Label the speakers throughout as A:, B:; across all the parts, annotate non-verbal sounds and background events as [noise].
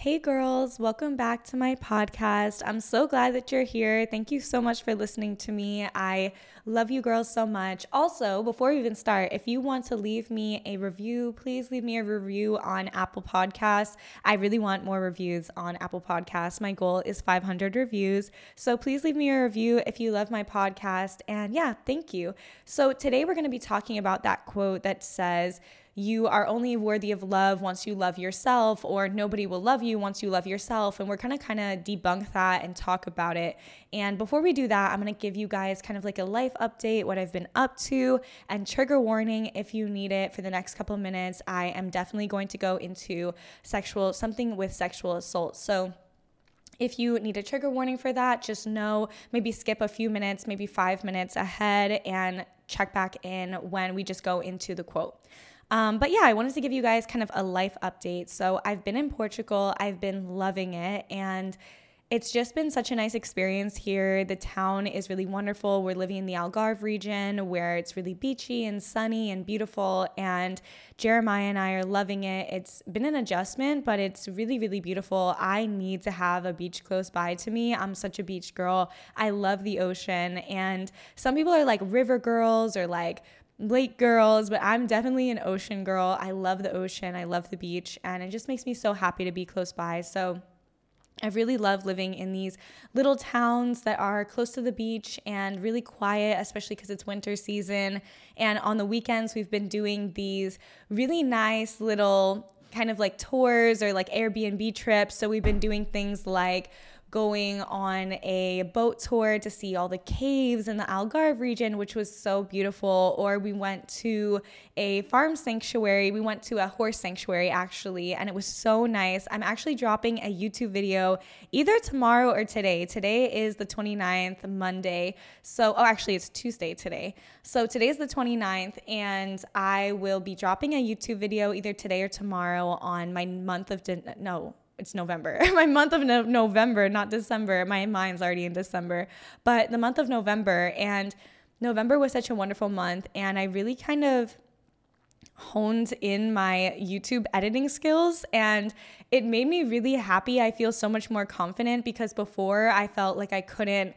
A: Hey girls, welcome back to my podcast. I'm so glad that you're here. Thank you so much for listening to me. I love you girls so much. Also, before we even start, if you want to leave me a review, please leave me a review on Apple Podcasts. I really want more reviews on Apple Podcasts. My goal is 500 reviews. So please leave me a review if you love my podcast. And yeah, thank you. So today we're going to be talking about that quote that says, you are only worthy of love once you love yourself, or nobody will love you once you love yourself. And we're gonna kind of debunk that and talk about it. And before we do that, I'm gonna give you guys kind of like a life update, what I've been up to, and trigger warning if you need it for the next couple minutes. I am definitely going to go into sexual, something with sexual assault. So, if you need a trigger warning for that, just know maybe skip a few minutes, maybe five minutes ahead, and check back in when we just go into the quote. Um, but yeah, I wanted to give you guys kind of a life update. So I've been in Portugal, I've been loving it, and it's just been such a nice experience here. The town is really wonderful. We're living in the Algarve region where it's really beachy and sunny and beautiful. And Jeremiah and I are loving it. It's been an adjustment, but it's really, really beautiful. I need to have a beach close by to me. I'm such a beach girl. I love the ocean. And some people are like river girls or like, lake girls, but I'm definitely an ocean girl. I love the ocean, I love the beach, and it just makes me so happy to be close by. So, I really love living in these little towns that are close to the beach and really quiet, especially because it's winter season. And on the weekends, we've been doing these really nice little kind of like tours or like Airbnb trips. So we've been doing things like going on a boat tour to see all the caves in the Algarve region, which was so beautiful. Or we went to a farm sanctuary. We went to a horse sanctuary actually, and it was so nice. I'm actually dropping a YouTube video either tomorrow or today. Today is the 29th, Monday. So, oh, actually, it's Tuesday today. So, today is the 29th, and I will be dropping a YouTube video either today or tomorrow on my month of, no, it's November, [laughs] my month of no- November, not December. My mind's already in December, but the month of November. And November was such a wonderful month. And I really kind of honed in my YouTube editing skills and it made me really happy. I feel so much more confident because before I felt like I couldn't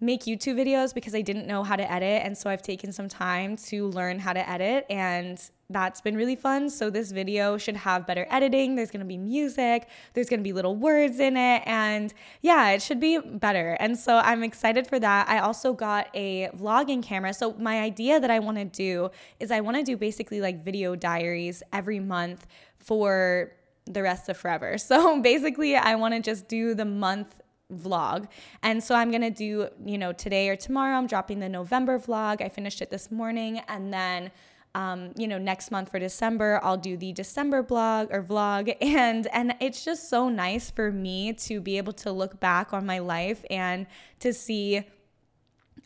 A: make YouTube videos because I didn't know how to edit. And so I've taken some time to learn how to edit and that's been really fun. So this video should have better editing. There's to be music, there's to be little words in it and yeah, it should be better. And so I'm excited for that. I also got a vlogging camera. So my idea that I want to do is I want to do basically like video diaries every month for the rest of forever. [laughs] So basically I want to just do the month vlog. And so I'm going to do, you know, today or tomorrow I'm dropping the November vlog. I finished it this morning and then um, you know, next month for December, I'll do the December blog or vlog. [laughs] And and it's just so nice for me to be able to look back on my life and to see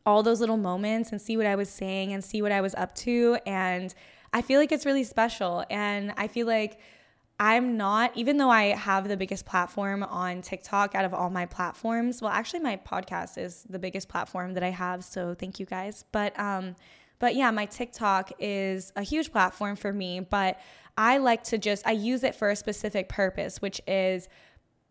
A: all those little moments and see what I was saying and see what I was up to. And I feel like it's really special. And I feel like I'm not, even though I have the biggest platform on TikTok out of all my platforms, well, actually, my podcast is the biggest platform that I have. So thank you guys. But, um, but yeah, my TikTok is a huge platform for me, but I like to just I use it for a specific purpose, which is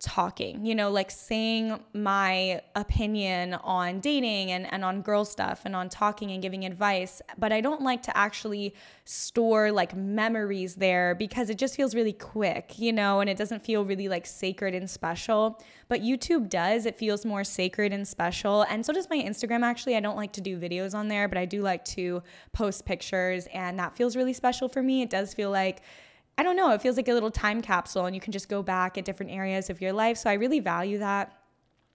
A: talking, you know, like saying my opinion on dating and, and on girl stuff and on talking and giving advice. But I don't like to actually store like memories there because it just feels really quick, you know, and it doesn't feel really like sacred and special. But YouTube does, it feels more sacred and special. And so does my Instagram actually. I don't like to do videos on there, but I do like to post pictures, and that feels really special for me. It does feel like, I don't know, it feels like a little time capsule and you can just go back at different areas of your life. So I really value that.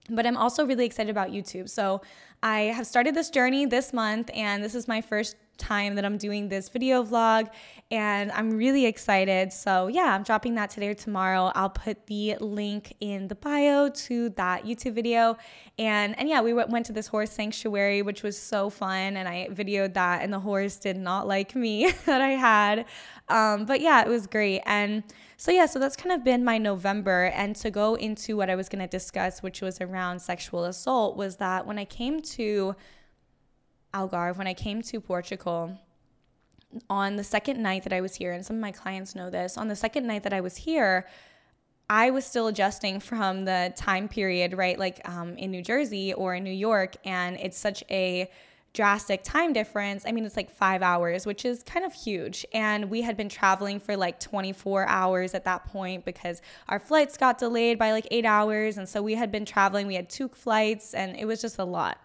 A: But I'm also really excited about YouTube. So I have started this journey this month, and this is my first time that I'm doing this video vlog and I'm really excited. So, yeah, I'm dropping that today or tomorrow. I'll put the link in the bio to that YouTube video. And and yeah, we went to this horse sanctuary which was so fun and I videoed that and the horse did not like me [laughs] that I had. Um, but yeah, it was great. And so yeah, so that's kind of been my November and to go into what I was going to discuss which was around sexual assault was that when I came to Algarve, when I came to Portugal, on the second night that I was here, and some of my clients know this, on the second night that I was here, I was still adjusting from the time period, right? Like um, in New Jersey or in New York, and it's such a drastic time difference. I mean, it's like five hours, which is kind of huge. And we had been traveling for like 24 hours at that point because our flights got delayed by like eight hours. And so we had been traveling, we had two flights, and it was just a lot.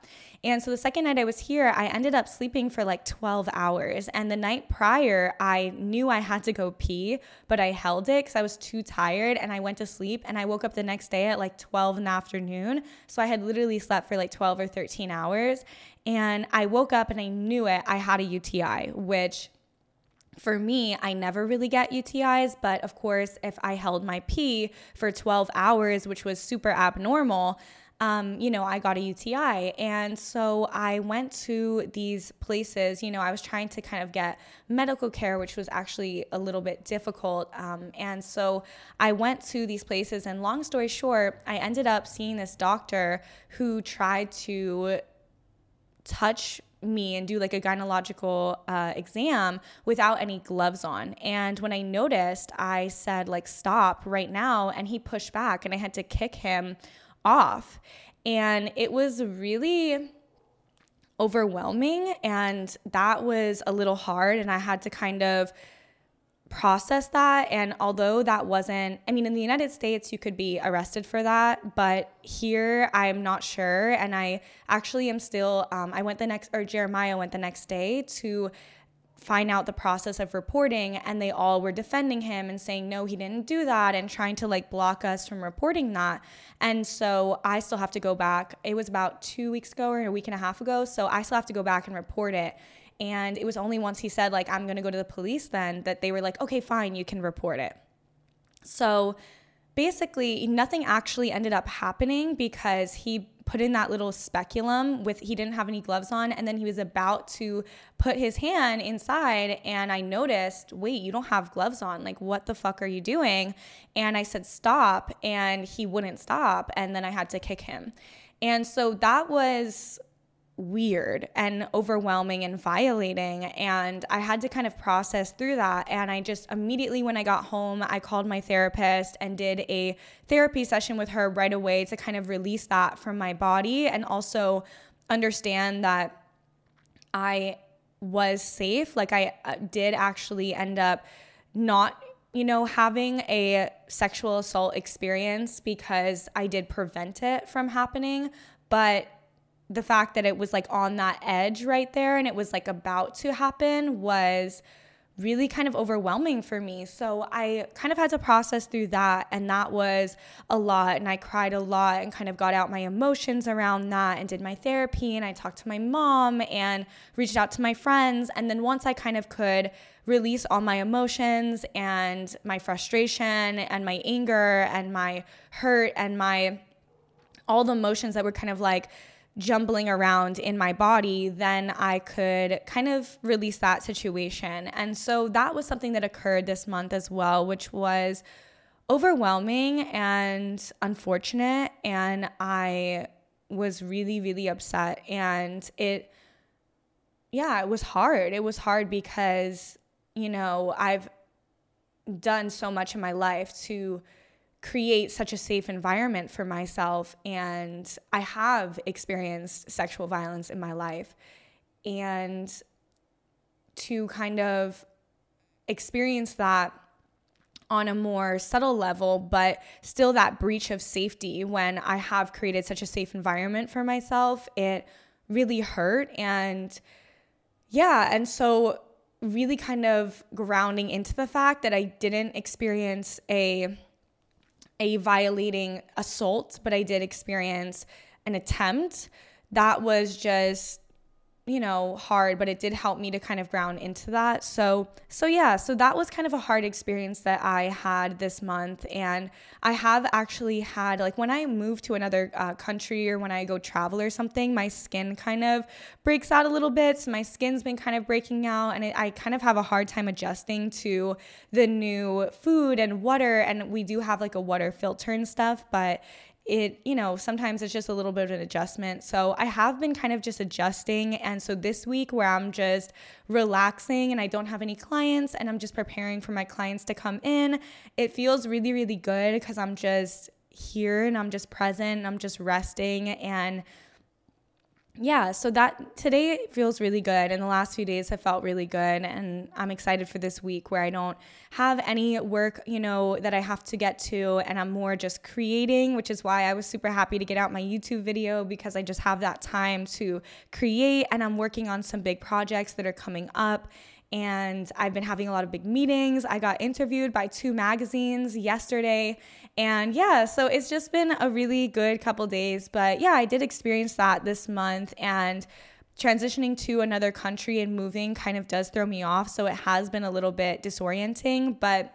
A: And so the second night I was here, I ended up sleeping for like 12 hours. And the night prior, I knew I had to go pee, but I held it because I was too tired and I went to sleep. And I woke up the next day at like 12 in the afternoon. So I had literally slept for like 12 or 13 hours. And I woke up and I knew it. I had a UTI, which for me, I never really get UTIs, but of course, if I held my pee for 12 hours, which was super abnormal, um, you know, I got a UTI. And so I went to these places, you know, I was trying to kind of get medical care, which was actually a little bit difficult. Um, and so I went to these places, and long story short, I ended up seeing this doctor who tried to touch me and do like a gynecological uh, exam without any gloves on. And when I noticed, I said, like, stop right now. And he pushed back, and I had to kick him off. And it was really overwhelming. And that was a little hard. And I had to kind of process that. And although that wasn't, I mean, in the United States, you could be arrested for that, but here I'm not sure. And I actually am still, um, I went the next, or Jeremiah went the next day to find out the process of reporting and they all were defending him and saying no he didn't do that and trying to like block us from reporting that and so i still have to go back it was about two weeks ago or a week and a half ago so i still have to go back and report it and it was only once he said like i'm to go to the police then that they were like okay fine you can report it so basically nothing actually ended up happening because he put in that little speculum with he didn't have any gloves on and then he was about to put his hand inside and I noticed, "Wait, you don't have gloves on. Like what the fuck are you doing?" And I said, "Stop." And he wouldn't stop and then I had to kick him. And so that was weird and overwhelming and violating. And I had to kind of process through that. And I just immediately, when I got home, I called my therapist and did a therapy session with her right away to kind of release that from my body and also understand that I was safe. Like, I uh, did actually end up not you know, having a sexual assault experience because I did prevent it from happening, but the fact that it was like on that edge right there and it was like about to happen was really kind of overwhelming for me. So I kind of had to process through that. And that was a lot. And I cried a lot and kind of got out my emotions around that and did my therapy. And I talked to my mom and reached out to my friends. And then once I kind of could release all my emotions and my frustration and my anger and my hurt and my all the emotions that were kind of like jumbling around in my body, then I could kind of release that situation. And so that was something that occurred this month as well, which was overwhelming and unfortunate. And I was really, really upset. And it, yeah, it was hard. It was hard because, you know, I've done so much in my life to create such a safe environment for myself. And I have experienced sexual violence in my life. And to kind of experience that on a more subtle level, but still that breach of safety when I have created such a safe environment for myself, it really hurt. And yeah, and so really kind of grounding into the fact that I didn't experience a a violating assault, but I did experience an attempt. That was just you know hard but it did help me to kind of ground into that. So so yeah so that was kind of a hard experience that i had this month. And i have actually had like when i move to another uh, country or when i go travel or something my skin kind of breaks out a little bit. So my skin's been kind of breaking out and it, i kind of have a hard time adjusting to the new food and water. And we do have like a water filter and stuff but it, you know, sometimes it's just a little bit of an adjustment. So I have been kind of just adjusting. And so this week, where I'm just relaxing and I don't have any clients and I'm just preparing for my clients to come in, it feels really, really good because I'm just here and I'm just present and I'm just resting and yeah, so that today feels really good, and the last few days have felt really good, and I'm excited for this week where I don't have any work, you know, that I have to get to, and I'm more just creating, which is why I was super happy to get out my YouTube video because I just have that time to create, and I'm working on some big projects that are coming up, and I've been having a lot of big meetings. I got interviewed by two magazines yesterday. And yeah, so it's just been a really good couple days. But yeah, I did experience that this month. And transitioning to another country and moving kind of does throw me off. So it has been a little bit disorienting. But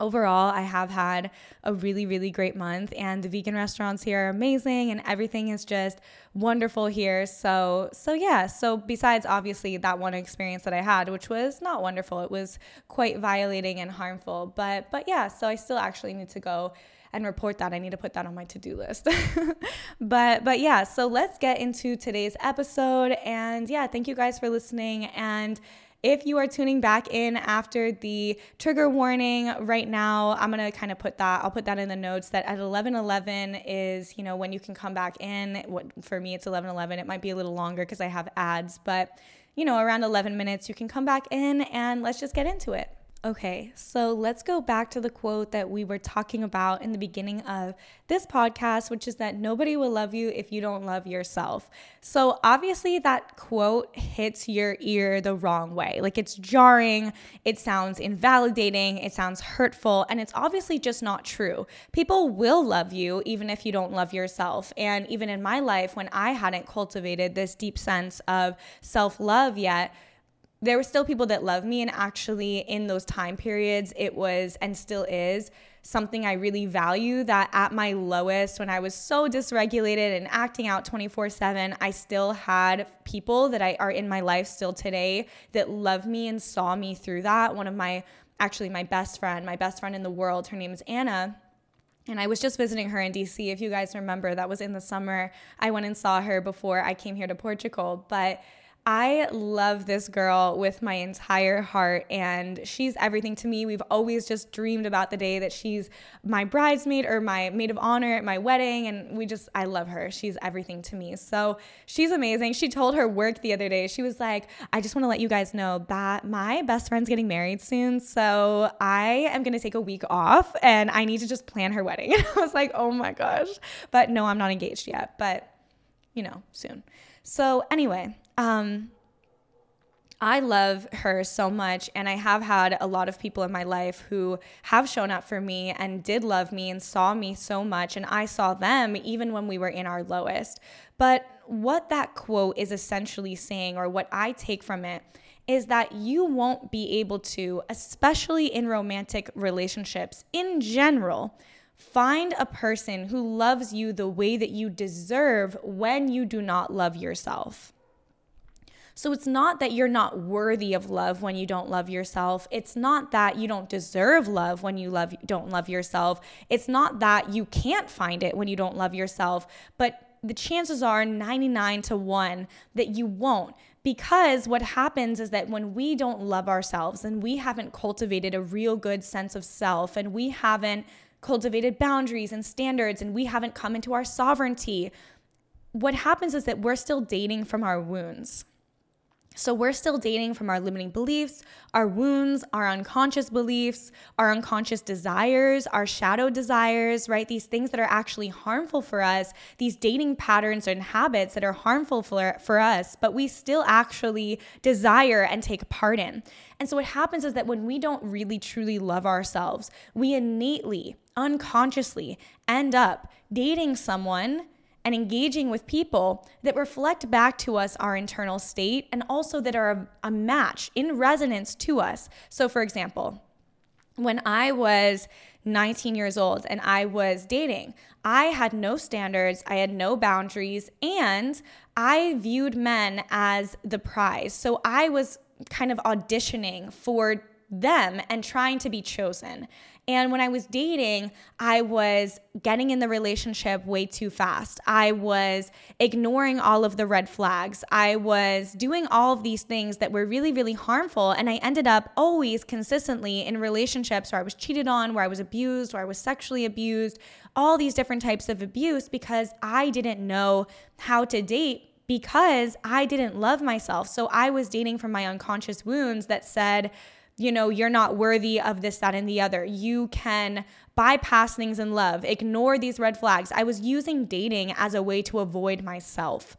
A: overall, I have had a really, really great month, and the vegan restaurants here are amazing, and everything is just wonderful here. So, so yeah. So besides obviously that one experience that I had, which was not wonderful, it was quite violating and harmful. But, but yeah. So I still actually need to go and report that. I need to put that on my to-do list. [laughs] but but yeah, so let's get into today's episode and yeah, thank you guys for listening and if you are tuning back in after the trigger warning right now, I'm to kind of put that, I'll put that in the notes that at 11:11 is, you know, when you can come back in. For me it's 11:11. It might be a little longer cuz I have ads, but you know, around 11 minutes you can come back in and let's just get into it. Okay, so let's go back to the quote that we were talking about in the beginning of this podcast, which is that nobody will love you if you don't love yourself. So, obviously, that quote hits your ear the wrong way. Like, it's jarring, it sounds invalidating, it sounds hurtful, and it's obviously just not true. People will love you even if you don't love yourself. And even in my life, when I hadn't cultivated this deep sense of self love yet, there were still people that loved me and actually in those time periods it was and still is something I really value that at my lowest when I was so dysregulated and acting out 24/7 I still had people that I are in my life still today that love me and saw me through that one of my actually my best friend my best friend in the world her name is Anna and I was just visiting her in DC. If you guys remember, that was in the summer. I went and saw her before I came here to Portugal. But I love this girl with my entire heart, and she's everything to me. We've always just dreamed about the day that she's my bridesmaid or my maid of honor at my wedding, and we just, I love her. She's everything to me. So she's amazing. She told her work the other day, she was like, I just want to let you guys know that my best friend's getting married soon. So I am going to take a week off and I need to just plan her wedding. [laughs] And I was like, oh my gosh. But no, I'm not engaged yet, but you know, soon. So, anyway, um, I love her so much, and I have had a lot of people in my life who have shown up for me and did love me and saw me so much, and I saw them even when we were in our lowest. But what that quote is essentially saying, or what I take from it, is that you won't be able to, especially in romantic relationships in general, find a person who loves you the way that you deserve when you do not love yourself. So it's not that you're not worthy of love when you don't love yourself. It's not that you don't deserve love when you love don't love yourself. It's not that you can't find it when you don't love yourself, but the chances are 99 to 1 that you won't because what happens is that when we don't love ourselves and we haven't cultivated a real good sense of self and we haven't cultivated boundaries and standards and we haven't come into our sovereignty, what happens is that we're still dating from our wounds. So we're still dating from our limiting beliefs, our wounds, our unconscious beliefs, our unconscious desires, our shadow desires, right? These things that are actually harmful for us, these dating patterns and habits that are harmful for, for us, but we still actually desire and take part in. And so what happens is that when we don't really truly love ourselves, we innately, unconsciously end up dating someone and engaging with people that reflect back to us our internal state and also that are a, a, match in resonance to us. So, for example, when I was 19 years old and I was dating, I had no standards, I had no boundaries, and I viewed men as the prize. So, I was kind of auditioning for them and trying to be chosen. And when I was dating, I was getting in the relationship way too fast. I was ignoring all of the red flags. I was doing all of these things that were really, really harmful. And I ended up always consistently in relationships where I was cheated on, where I was abused, where I was sexually abused, all these different types of abuse because I didn't know how to date because I didn't love myself. So I was dating from my unconscious wounds that said, you know, you're not worthy of this, that, and the other. You can bypass things in love, ignore these red flags. I was using dating as a way to avoid myself.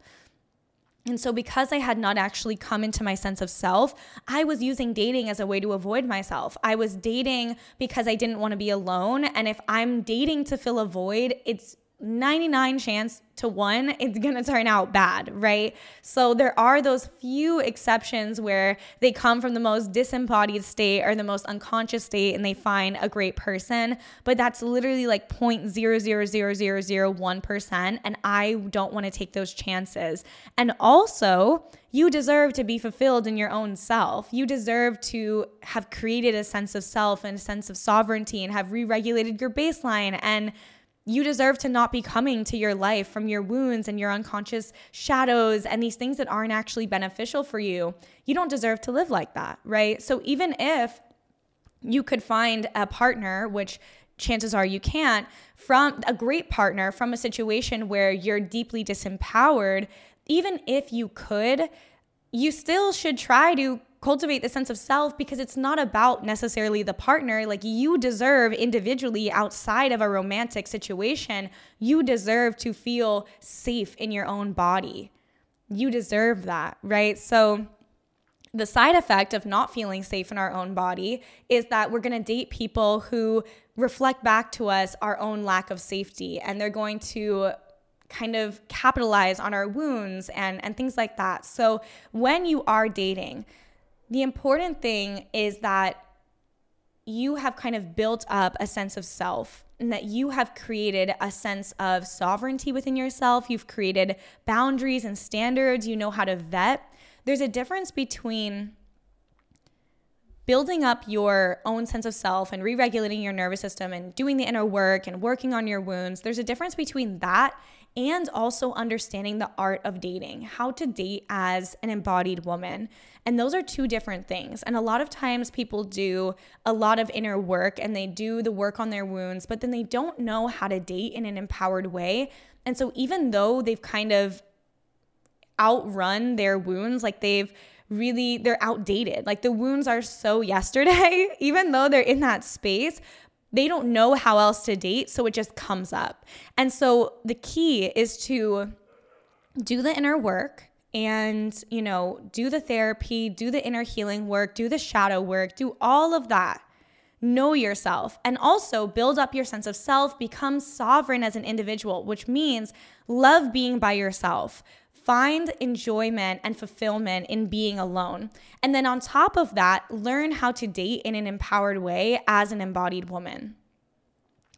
A: And so, because I had not actually come into my sense of self, I was using dating as a way to avoid myself. I was dating because I didn't want to be alone. And if I'm dating to fill a void, it's 99 chance to one, it's to turn out bad, right? So there are those few exceptions where they come from the most disembodied state or the most unconscious state and they find a great person, but that's literally like 0.0000001% and I don't want to take those chances. And also, you deserve to be fulfilled in your own self. You deserve to have created a sense of self and a sense of sovereignty and have re-regulated your baseline and you deserve to not be coming to your life from your wounds and your unconscious shadows and these things that aren't actually beneficial for you. You don't deserve to live like that, right? So even if you could find a partner, which chances are you can't, from a great partner from a situation where you're deeply disempowered, even if you could, you still should try to cultivate the sense of self because it's not about necessarily the partner. Like you deserve individually outside of a romantic situation, you deserve to feel safe in your own body. You deserve that, right? So, the side effect of not feeling safe in our own body is that we're going to date people who reflect back to us our own lack of safety and they're going to kind of capitalize on our wounds and and things like that. So when you are dating, the important thing is that you have kind of built up a sense of self and that you have created a sense of sovereignty within yourself. You've created boundaries and standards. You know how to vet. There's a difference between building up your own sense of self and re regulating your nervous system and doing the inner work and working on your wounds. There's a difference between that and also understanding the art of dating, how to date as an embodied woman. And those are two different things. And a lot of times people do a lot of inner work and they do the work on their wounds, but then they don't know how to date in an empowered way. And so even though they've kind of outrun their wounds, like they've really they're outdated. Like the wounds are so [laughs] yesterday, even though they're in that space, they don't know how else to date, so it just comes up. And so the key is to do the inner work and, you know, do the therapy, do the inner healing work, do the shadow work, do all of that. Know yourself and also build up your sense of self, become sovereign as an individual, which means love being by yourself. Find enjoyment and fulfillment in being alone. And then on top of that, learn how to date in an empowered way as an embodied woman.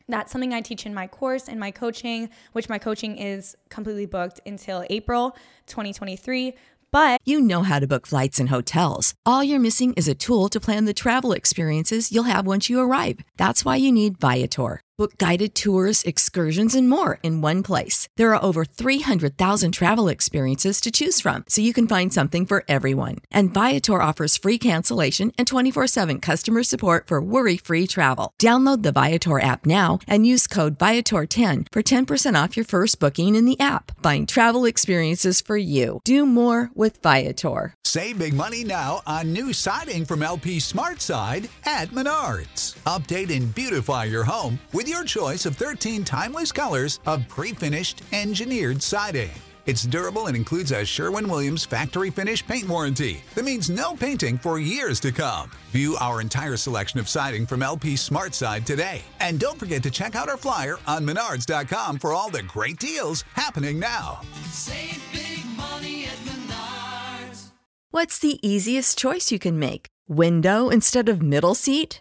A: That's something I teach in my course in my coaching, which my coaching is completely booked until April 2023. But
B: you know how to book flights and hotels. All you're missing is a tool to plan the travel experiences you'll have once you arrive. That's why you need Viator. Book guided tours, excursions, and more in one place. There are over 300,000 travel experiences to choose from, so you can find something for everyone. And Viator offers free cancellation and 24 7 customer support for worry free travel. Download the Viator app now and use code Viator10 for 10% off your first booking in the app. Find travel experiences for you. Do more with Viator.
C: Save big money now on new siding from LP Smart Side at Menards. Update and beautify your home with your choice of 13 timeless colors of pre-finished engineered siding. It's durable and includes a Sherwin-Williams factory finish paint warranty that means no painting for years to come. View our entire selection of siding from LP Smart Side today. And don't forget to check out our flyer on menards.com for all the great deals happening now.
D: Save big money at Menards.
B: What's the easiest choice you can make? Window instead of middle seat?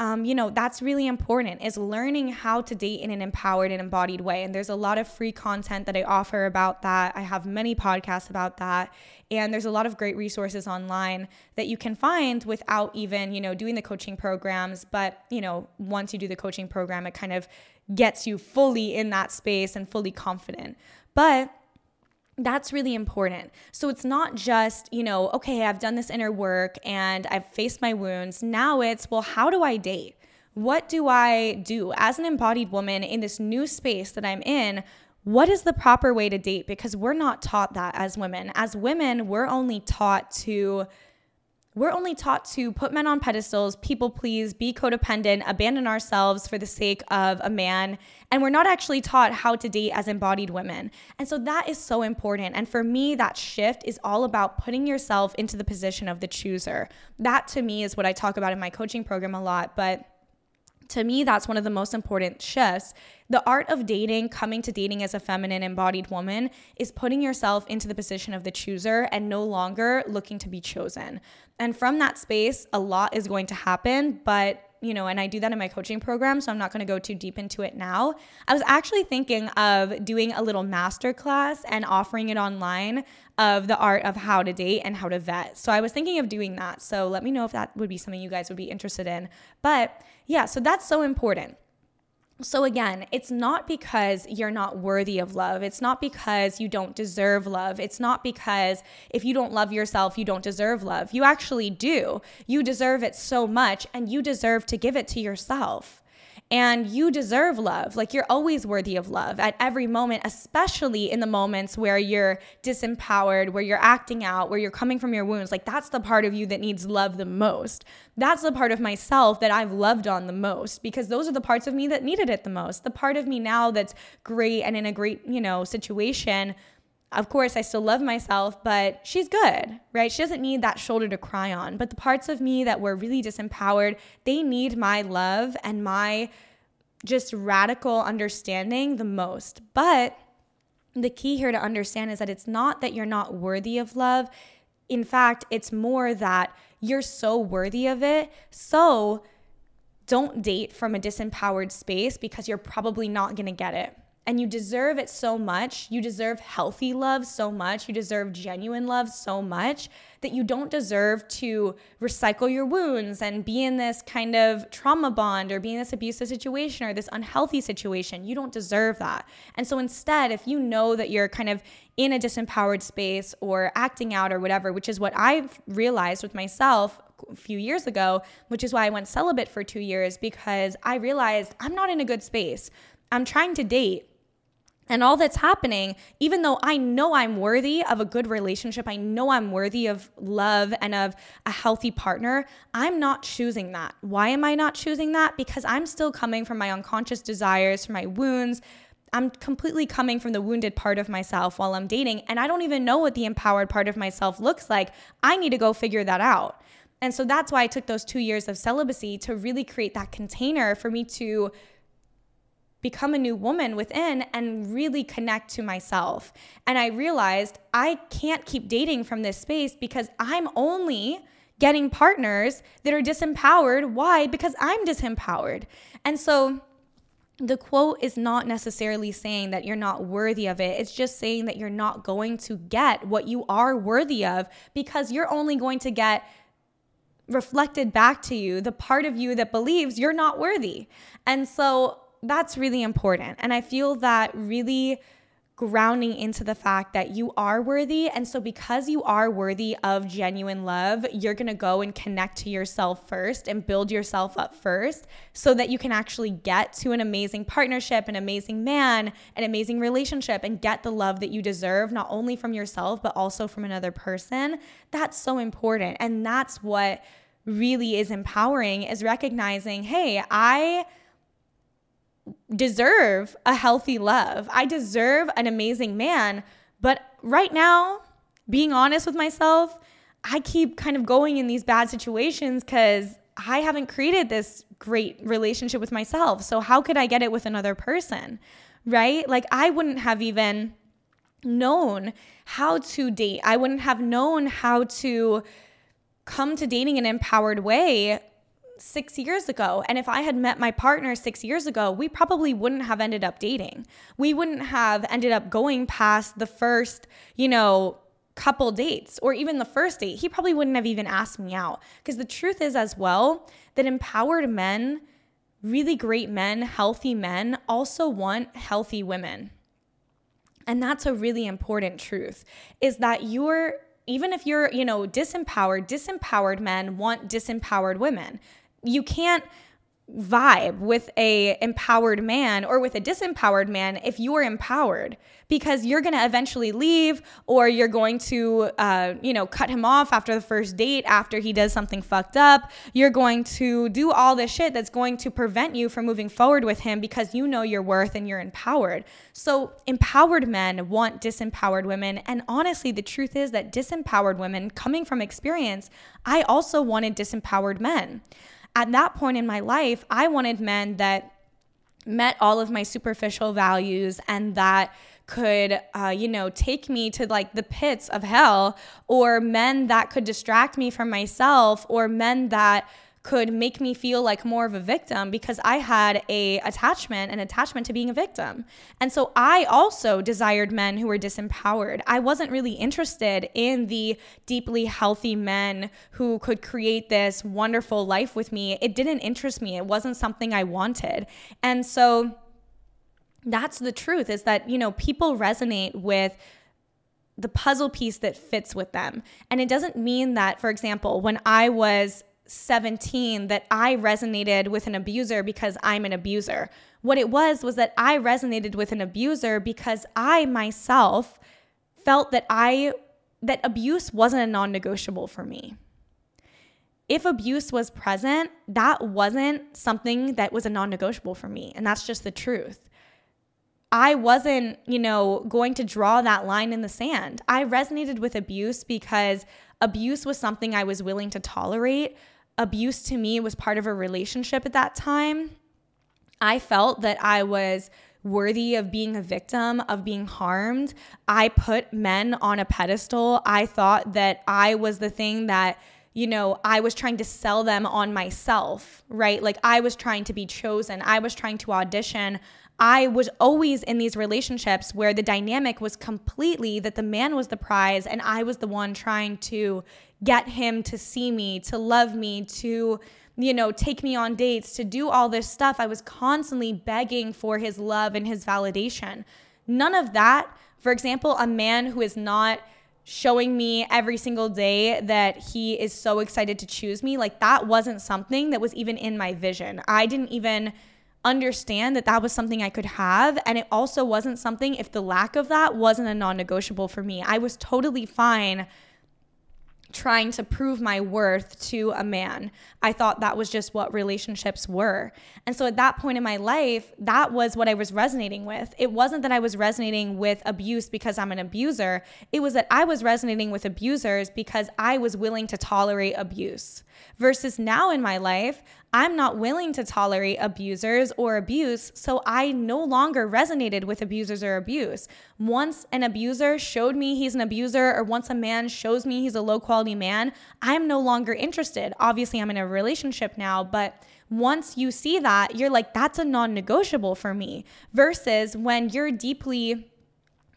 A: Um, you know, that's really important is learning how to date in an empowered and embodied way. And there's a lot of free content that I offer about that. I have many podcasts about that. And there's a lot of great resources online that you can find without even, you know, doing the coaching programs. But, you know, once you do the coaching program, it kind of gets you fully in that space and fully confident. But that's really important. So it's not just, you know, okay, I've done this inner work and I've faced my wounds. Now it's, well, how do I date? What do I do as an embodied woman in this new space that I'm in? What is the proper way to date? Because we're not taught that as women. As women, we're only taught to we're only taught to put men on pedestals, people please, be codependent, abandon ourselves for the sake of a man. And we're not actually taught how to date as embodied women. And so that is so important. And for me, that shift is all about putting yourself into the position of the chooser. That to me is what I talk about in my coaching program a lot. But to me, that's one of the most important shifts. The art of dating, coming to dating as a feminine embodied woman, is putting yourself into the position of the chooser and no longer looking to be chosen. And from that space, a lot is going to happen, but you know, and I do that in my coaching program, so I'm not going to go too deep into it now. I was actually thinking of doing a little master class and offering it online of the art of how to date and how to vet. So I was thinking of doing that. So let me know if that would be something you guys would be interested in. But yeah, so that's so important. So, again, it's not because you're not worthy of love. It's not because you don't deserve love. It's not because if you don't love yourself, you don't deserve love. You actually do. You deserve it so much, and you deserve to give it to yourself. And you deserve love. Like you're always worthy of love at every moment, especially in the moments where you're disempowered, where you're acting out, where you're coming from your wounds. Like that's the part of you that needs love the most. That's the part of myself that I've loved on the most because those are the parts of me that needed it the most. The part of me now that's great and in a great, you know, situation of course, I still love myself, but she's good, right? She doesn't need that shoulder to cry on. But the parts of me that were really disempowered, they need my love and my just radical understanding the most. But the key here to understand is that it's not that you're not worthy of love. In fact, it's more that you're so worthy of it. So don't date from a disempowered space because you're probably not going to get it and you deserve it so much. You deserve healthy love so much. You deserve genuine love so much that you don't deserve to recycle your wounds and be in this kind of trauma bond or be in this abusive situation or this unhealthy situation. You don't deserve that. And so instead, if you know that you're kind of in a disempowered space or acting out or whatever, which is what I've realized with myself a few years ago, which is why I went celibate for two years because I realized I'm not in a good space. I'm trying to date and all that's happening, even though I know I'm worthy of a good relationship, I know I'm worthy of love and of a healthy partner, I'm not choosing that. Why am I not choosing that? Because I'm still coming from my unconscious desires, from my wounds. I'm completely coming from the wounded part of myself while I'm dating, and I don't even know what the empowered part of myself looks like. I need to go figure that out. And so that's why I took those two years of celibacy to really create that container for me to become a new woman within and really connect to myself. And I realized I can't keep dating from this space because I'm only getting partners that are disempowered. Why? Because I'm disempowered. And so the quote is not necessarily saying that you're not worthy of it. It's just saying that you're not going to get what you are worthy of because you're only going to get reflected back to you the part of you that believes you're not worthy. And so that's really important. And I feel that really grounding into the fact that you are worthy. And so, because you are worthy of genuine love, you're gonna go and connect to yourself first and build yourself up first so that you can actually get to an amazing partnership, an amazing man, an amazing relationship, and get the love that you deserve, not only from yourself, but also from another person. That's so important. And that's what really is empowering is recognizing, hey, I deserve a healthy love. I deserve an amazing man. But right now, being honest with myself, I keep kind of going in these bad situations because I haven't created this great relationship with myself. So, how could I get it with another person? Right? Like, I wouldn't have even known how to date. I wouldn't have known how to come to dating in an empowered way six years ago. And if I had met my partner six years ago, we probably wouldn't have ended up dating. We wouldn't have ended up going past the first, you know, couple dates or even the first date. He probably wouldn't have even asked me out. Because the truth is, as well, that empowered men, really great men, healthy men, also want healthy women. And that's a really important truth is that you're even if you're, you know, disempowered, disempowered men want disempowered women you can't vibe with a empowered man or with a disempowered man if you are empowered because you're going to eventually leave or you're going to uh, you know cut him off after the first date after he does something fucked up. You're going to do all this shit that's going to prevent you from moving forward with him because you know your worth and you're empowered. So empowered men want disempowered women. And honestly the truth is that disempowered women coming from experience i also wanted disempowered men at that point in my life, I wanted men that met all of my superficial values and that could, uh, you know, take me to like the pits of hell, or men that could distract me from myself, or men that could make me feel like more of a victim because I had a attachment an attachment to being a victim. And so I also desired men who were disempowered. I wasn't really interested in the deeply healthy men who could create this wonderful life with me. It didn't interest me. It wasn't something I wanted. And so that's the truth is that, you know, people resonate with the puzzle piece that fits with them. And it doesn't mean that, for example, when I was 17 that I resonated with an abuser because I'm an abuser. What it was was that I resonated with an abuser because I myself felt that I that abuse wasn't a non-negotiable for me. If abuse was present, that wasn't something that was a non-negotiable for me, and that's just the truth. I wasn't, you know, going to draw that line in the sand. I resonated with abuse because abuse was something I was willing to tolerate abuse to me was part of a relationship at that time, I felt that I was worthy of being a victim, of being harmed. I put men on a pedestal. I thought that I was the thing that, you know, I was trying to sell them on myself, right? Like I was trying to be chosen, I was trying to audition. I was always in these relationships where the dynamic was completely that the man was the prize and I was the one trying to get him to see me, to love me, to, you know, take me on dates, to do all this stuff. I was constantly begging for his love and his validation. None of that, for example, a man who is not showing me every single day that he is so excited to choose me, like that wasn't something that was even in my vision. I didn't even understand that that was something I could have. And it also wasn't something, if the lack of that wasn't a non negotiable for me, I was totally fine trying to prove my worth to a man. I thought that was just what relationships were. And so at that point in my life, that was what I was resonating with. It wasn't that I was resonating with abuse because I'm an abuser, it was that I was resonating with abusers because I was willing to tolerate abuse. Versus now in my life, I'm not willing to tolerate abusers or abuse, so I no longer resonated with abusers or abuse. Once an abuser showed me he's an abuser, or once a man shows me he's a low quality man, I'm no longer interested. Obviously, I'm in a relationship now, but once you see that, you're like, that's a non negotiable for me. Versus when you're deeply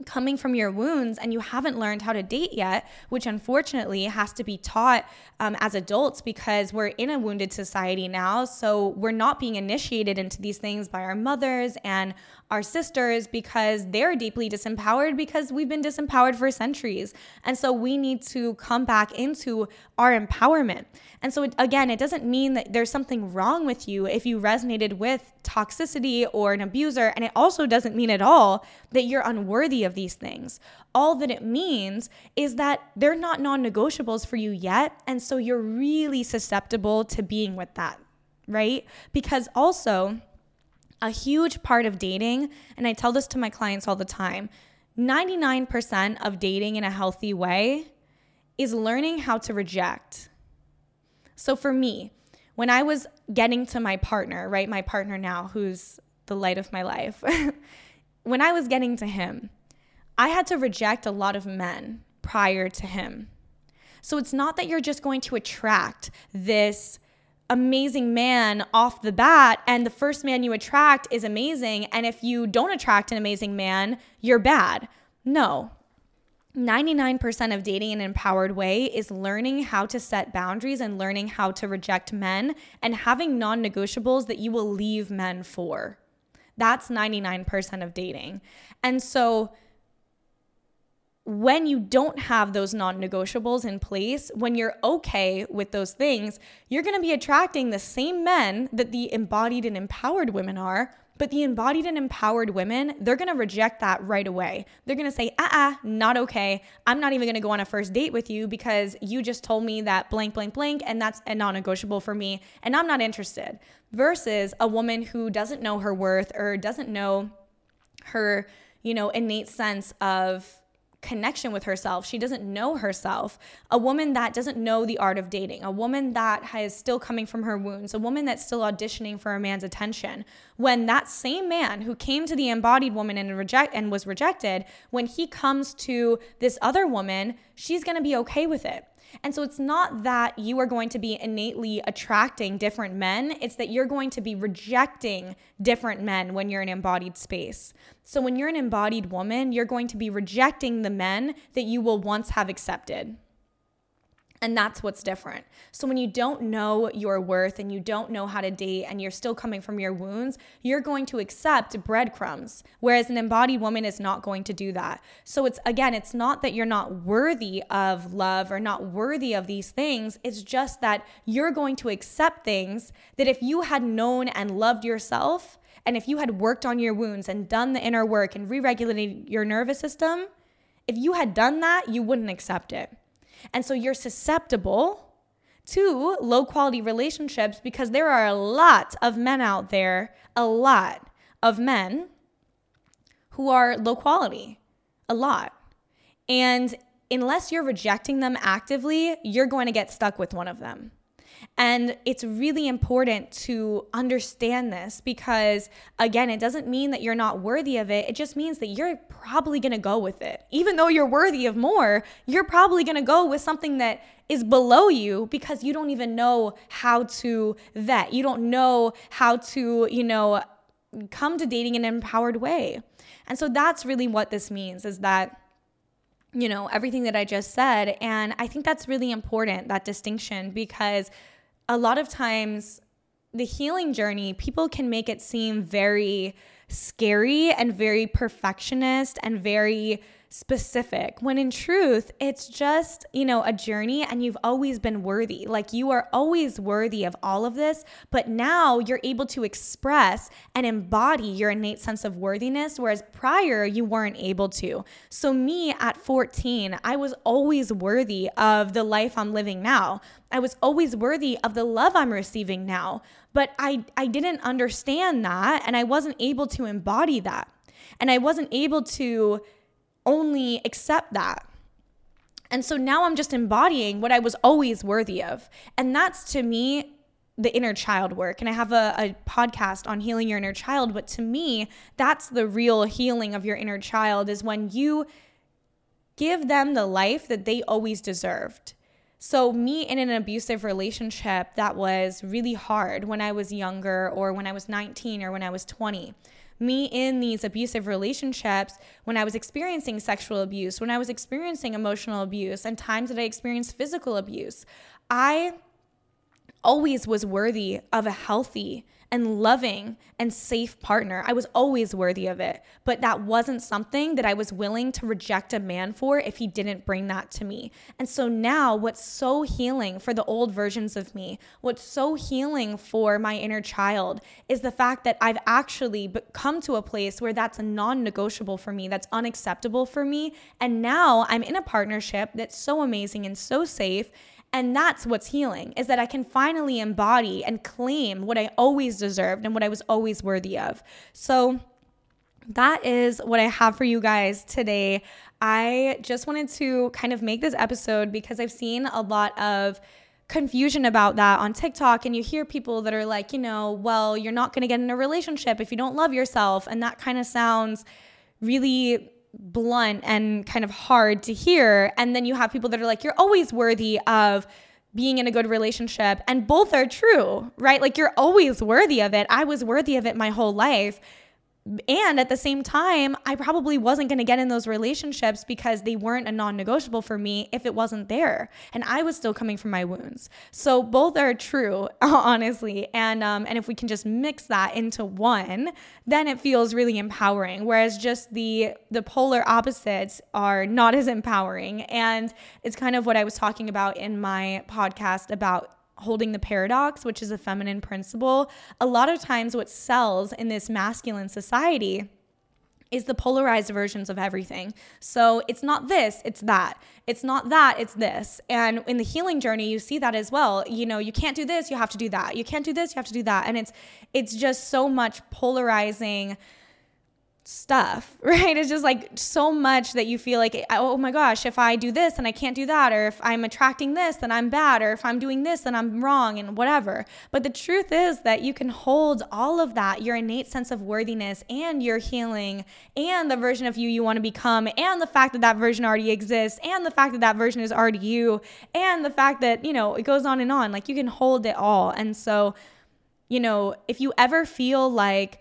A: coming from your wounds and you haven't learned how to date yet, which unfortunately has to be taught um, as adults because we're in a wounded society now. So we're not being initiated into these things by our mothers and our sisters because they're deeply disempowered because we've been disempowered for centuries. And so we need to come back into our empowerment. And so, it, again, it doesn't mean that there's something wrong with you if you resonated with toxicity or an abuser. And it also doesn't mean at all that you're unworthy of these things. All that it means is that they're not non negotiables for you yet. And so you're really susceptible to being with that, right? Because also, a huge part of dating, and I tell this to my clients all the time 99% of dating in a healthy way is learning how to reject. So for me, when I was getting to my partner, right, my partner now, who's the light of my life, [laughs] when I was getting to him, I had to reject a lot of men prior to him. So it's not that you're just going to attract this amazing man off the bat and the first man you attract is amazing and if you don't attract an amazing man you're bad no 99% of dating in an empowered way is learning how to set boundaries and learning how to reject men and having non negotiables that you will leave men for. That's 99% of dating. And so, when you don't have those non negotiables in place, when you're okay with those things, you're gonna be attracting the same men that the embodied and empowered women are. But the embodied and empowered women, they're gonna reject that right away. They're gonna say, uh uh, not okay. I'm not even gonna go on a first date with you because you just told me that blank, blank, blank, and that's a non negotiable for me, and I'm not interested. Versus a woman who doesn't know her worth or doesn't know her, you know, innate sense of connection with herself. She doesn't know herself. A woman that doesn't know the art of dating, a woman that is still coming from her wounds, a woman that's still auditioning for a man's attention. When that same man who came to the embodied woman and reject and was rejected, when he comes to this other woman, she's going to be okay with it. And so it's not that you are going to be innately attracting different men, it's that you're going to be rejecting different men when you're in embodied space. So when you're an embodied woman, you're going to be rejecting the men that you will once have accepted. And that's what's different. So when you don't know your worth and you don't know how to date and you're still coming from your wounds, you're going to accept breadcrumbs, whereas an embodied woman is not going to do that. So it's again, it's not that you're not worthy of love or not worthy of these things. It's just that you're going to accept things that if you had known and loved yourself, and if you had worked on your wounds and done the inner work and re regulated your nervous system, if you had done that, you wouldn't accept it. And so you're susceptible to low quality relationships because there are a lot of men out there, a lot of men who are low quality, a lot. And unless you're rejecting them actively, you're going to get stuck with one of them. And it's really important to understand this because, again, it doesn't mean that you're not worthy of it. It just means that you're probably going to go with it. Even though you're worthy of more, you're probably going to go with something that is below you because you don't even know how to vet. You don't know how to, you know, come to dating in an empowered way. And so that's really what this means is that you know, everything that I just said. And I think that's really important, that distinction, because a lot of times the healing journey, people can make it seem very scary and very perfectionist and very specific when in truth it's just you know a journey and you've always been worthy. Like you are always worthy of all of this but now you're able to express and embody your innate sense of worthiness whereas prior you weren't able to. So me at 14 I was always worthy of the life I'm living now. I was always worthy of the love I'm receiving now but I I didn't understand that and I wasn't able to embody that. And I wasn't able to only accept that. And so now I'm just embodying what I was always worthy of. And that's to me the inner child work. And I have a, a, podcast on healing your inner child. But to me, that's the real healing of your inner child is when you give them the life that they always deserved. So, me in an abusive relationship that was really hard when I was younger, or when I was 19, or when I was 20 me in these abusive relationships when I was experiencing sexual abuse, when I was experiencing emotional abuse, and times that I experienced physical abuse. I always was worthy of a healthy and loving and safe partner. I was always worthy of it. But that wasn't something that I was willing to reject a man for if he didn't bring that to me. And so now, what's so healing for the old versions of me, what's so healing for my inner child is the fact that I've actually come to a place where that's non negotiable for me, that's unacceptable for me. And now I'm in a partnership that's so amazing and so safe and that's what's healing is that I can finally embody and claim what I always deserved and what I was always worthy of. So that is what I have for you guys today. I just wanted to kind of make this episode because I've seen a lot of confusion about that on TikTok and you hear people that are like, you know, well, you're not going to get in a relationship if you don't love yourself and that kind of sounds really blunt and kind of hard to hear. And then you have people that are like, you're always worthy of being in a good relationship. And both are true, right? Like you're always worthy of it. I was worthy of it my whole life. And at the same time, I probably wasn't going to get in those relationships because they weren't a non negotiable for me if it wasn't there. And I was still coming from my wounds. So both are true, [laughs] honestly. And, um, and if we can just mix that into one, then it feels really empowering. Whereas just the, the polar opposites are not as empowering. And it's kind of what I was talking about in my podcast about holding the paradox, which is a feminine principle, a lot of times what sells in this masculine society is the polarized versions of everything. So it's not this, it's that. It's not that, it's this. And in the healing journey, you see that as well. You know, you can't do this, you have to do that. You can't do this, you have to do that. And it's it's just so much polarizing stuff, [laughs] right? It's just like so much that you feel like, oh, oh my gosh, if I do this and I can't do that, or if I'm attracting this, then I'm bad, or if I'm doing this, then I'm wrong, and whatever. But the truth is that you can hold all of that, your innate sense of worthiness and your healing, and the version of you you want to become, and the fact that that version already exists, and the fact that that version is already you, and the fact that, you know, it goes on and on. Like you can hold it all. And so, you know, if you ever feel like,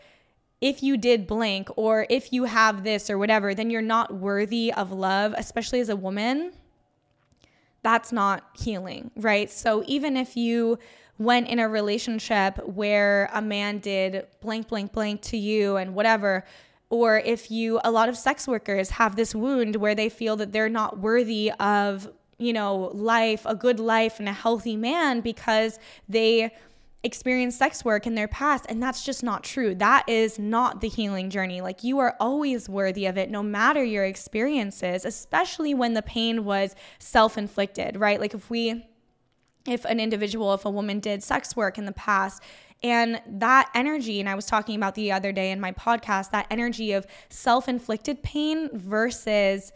A: if you did blank or if you have this or whatever, then you're not worthy of love, especially as a woman. That's not healing, right? So even if you went in a relationship where a man did blank, blank, blank to you and whatever, or if you, a lot of sex workers have this wound where they feel that they're not worthy of, you know, life, a good life and a healthy man because they, experienced sex work in their past and that's just not true. That is not the healing journey. Like you are always worthy of it no matter your experiences, especially when the pain was self-inflicted, right? Like if we if an individual if a woman did sex work in the past and that energy, and I was talking about the other day in my podcast, that energy of self inflicted pain versus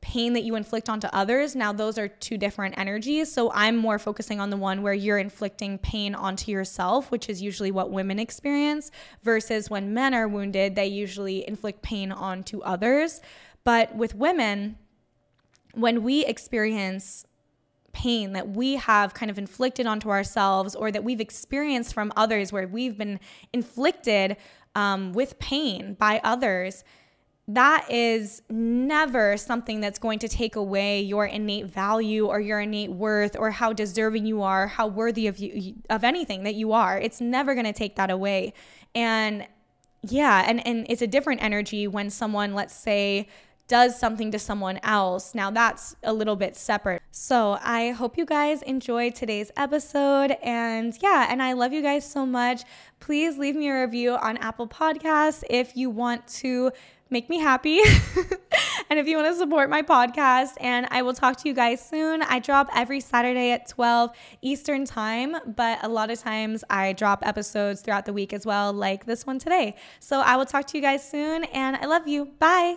A: pain that you inflict onto others. Now, those are two different energies. So I'm more focusing on the one where you're inflicting pain onto yourself, which is usually what women experience, versus when men are wounded, they usually inflict pain onto others. But with women, when we experience pain that we have kind of inflicted onto ourselves or that we've experienced from others where we've been inflicted um, with pain by others, that is never something that's going to take away your innate value or your innate worth or how deserving you are, how worthy of you of anything that you are. It's never going to take that away. And yeah, and and it's a different energy when someone let's say does something to someone else. Now that's a little bit separate. So I hope you guys enjoyed today's episode. And yeah, and I love you guys so much. Please leave me a review on Apple Podcasts if you want to make me happy. [laughs] and if you want to support my podcast, and I will talk to you guys soon. I drop every Saturday at 12 Eastern Time, but a lot of times I drop episodes throughout the week as well, like this one today. So I will talk to you guys soon, and I love you. Bye.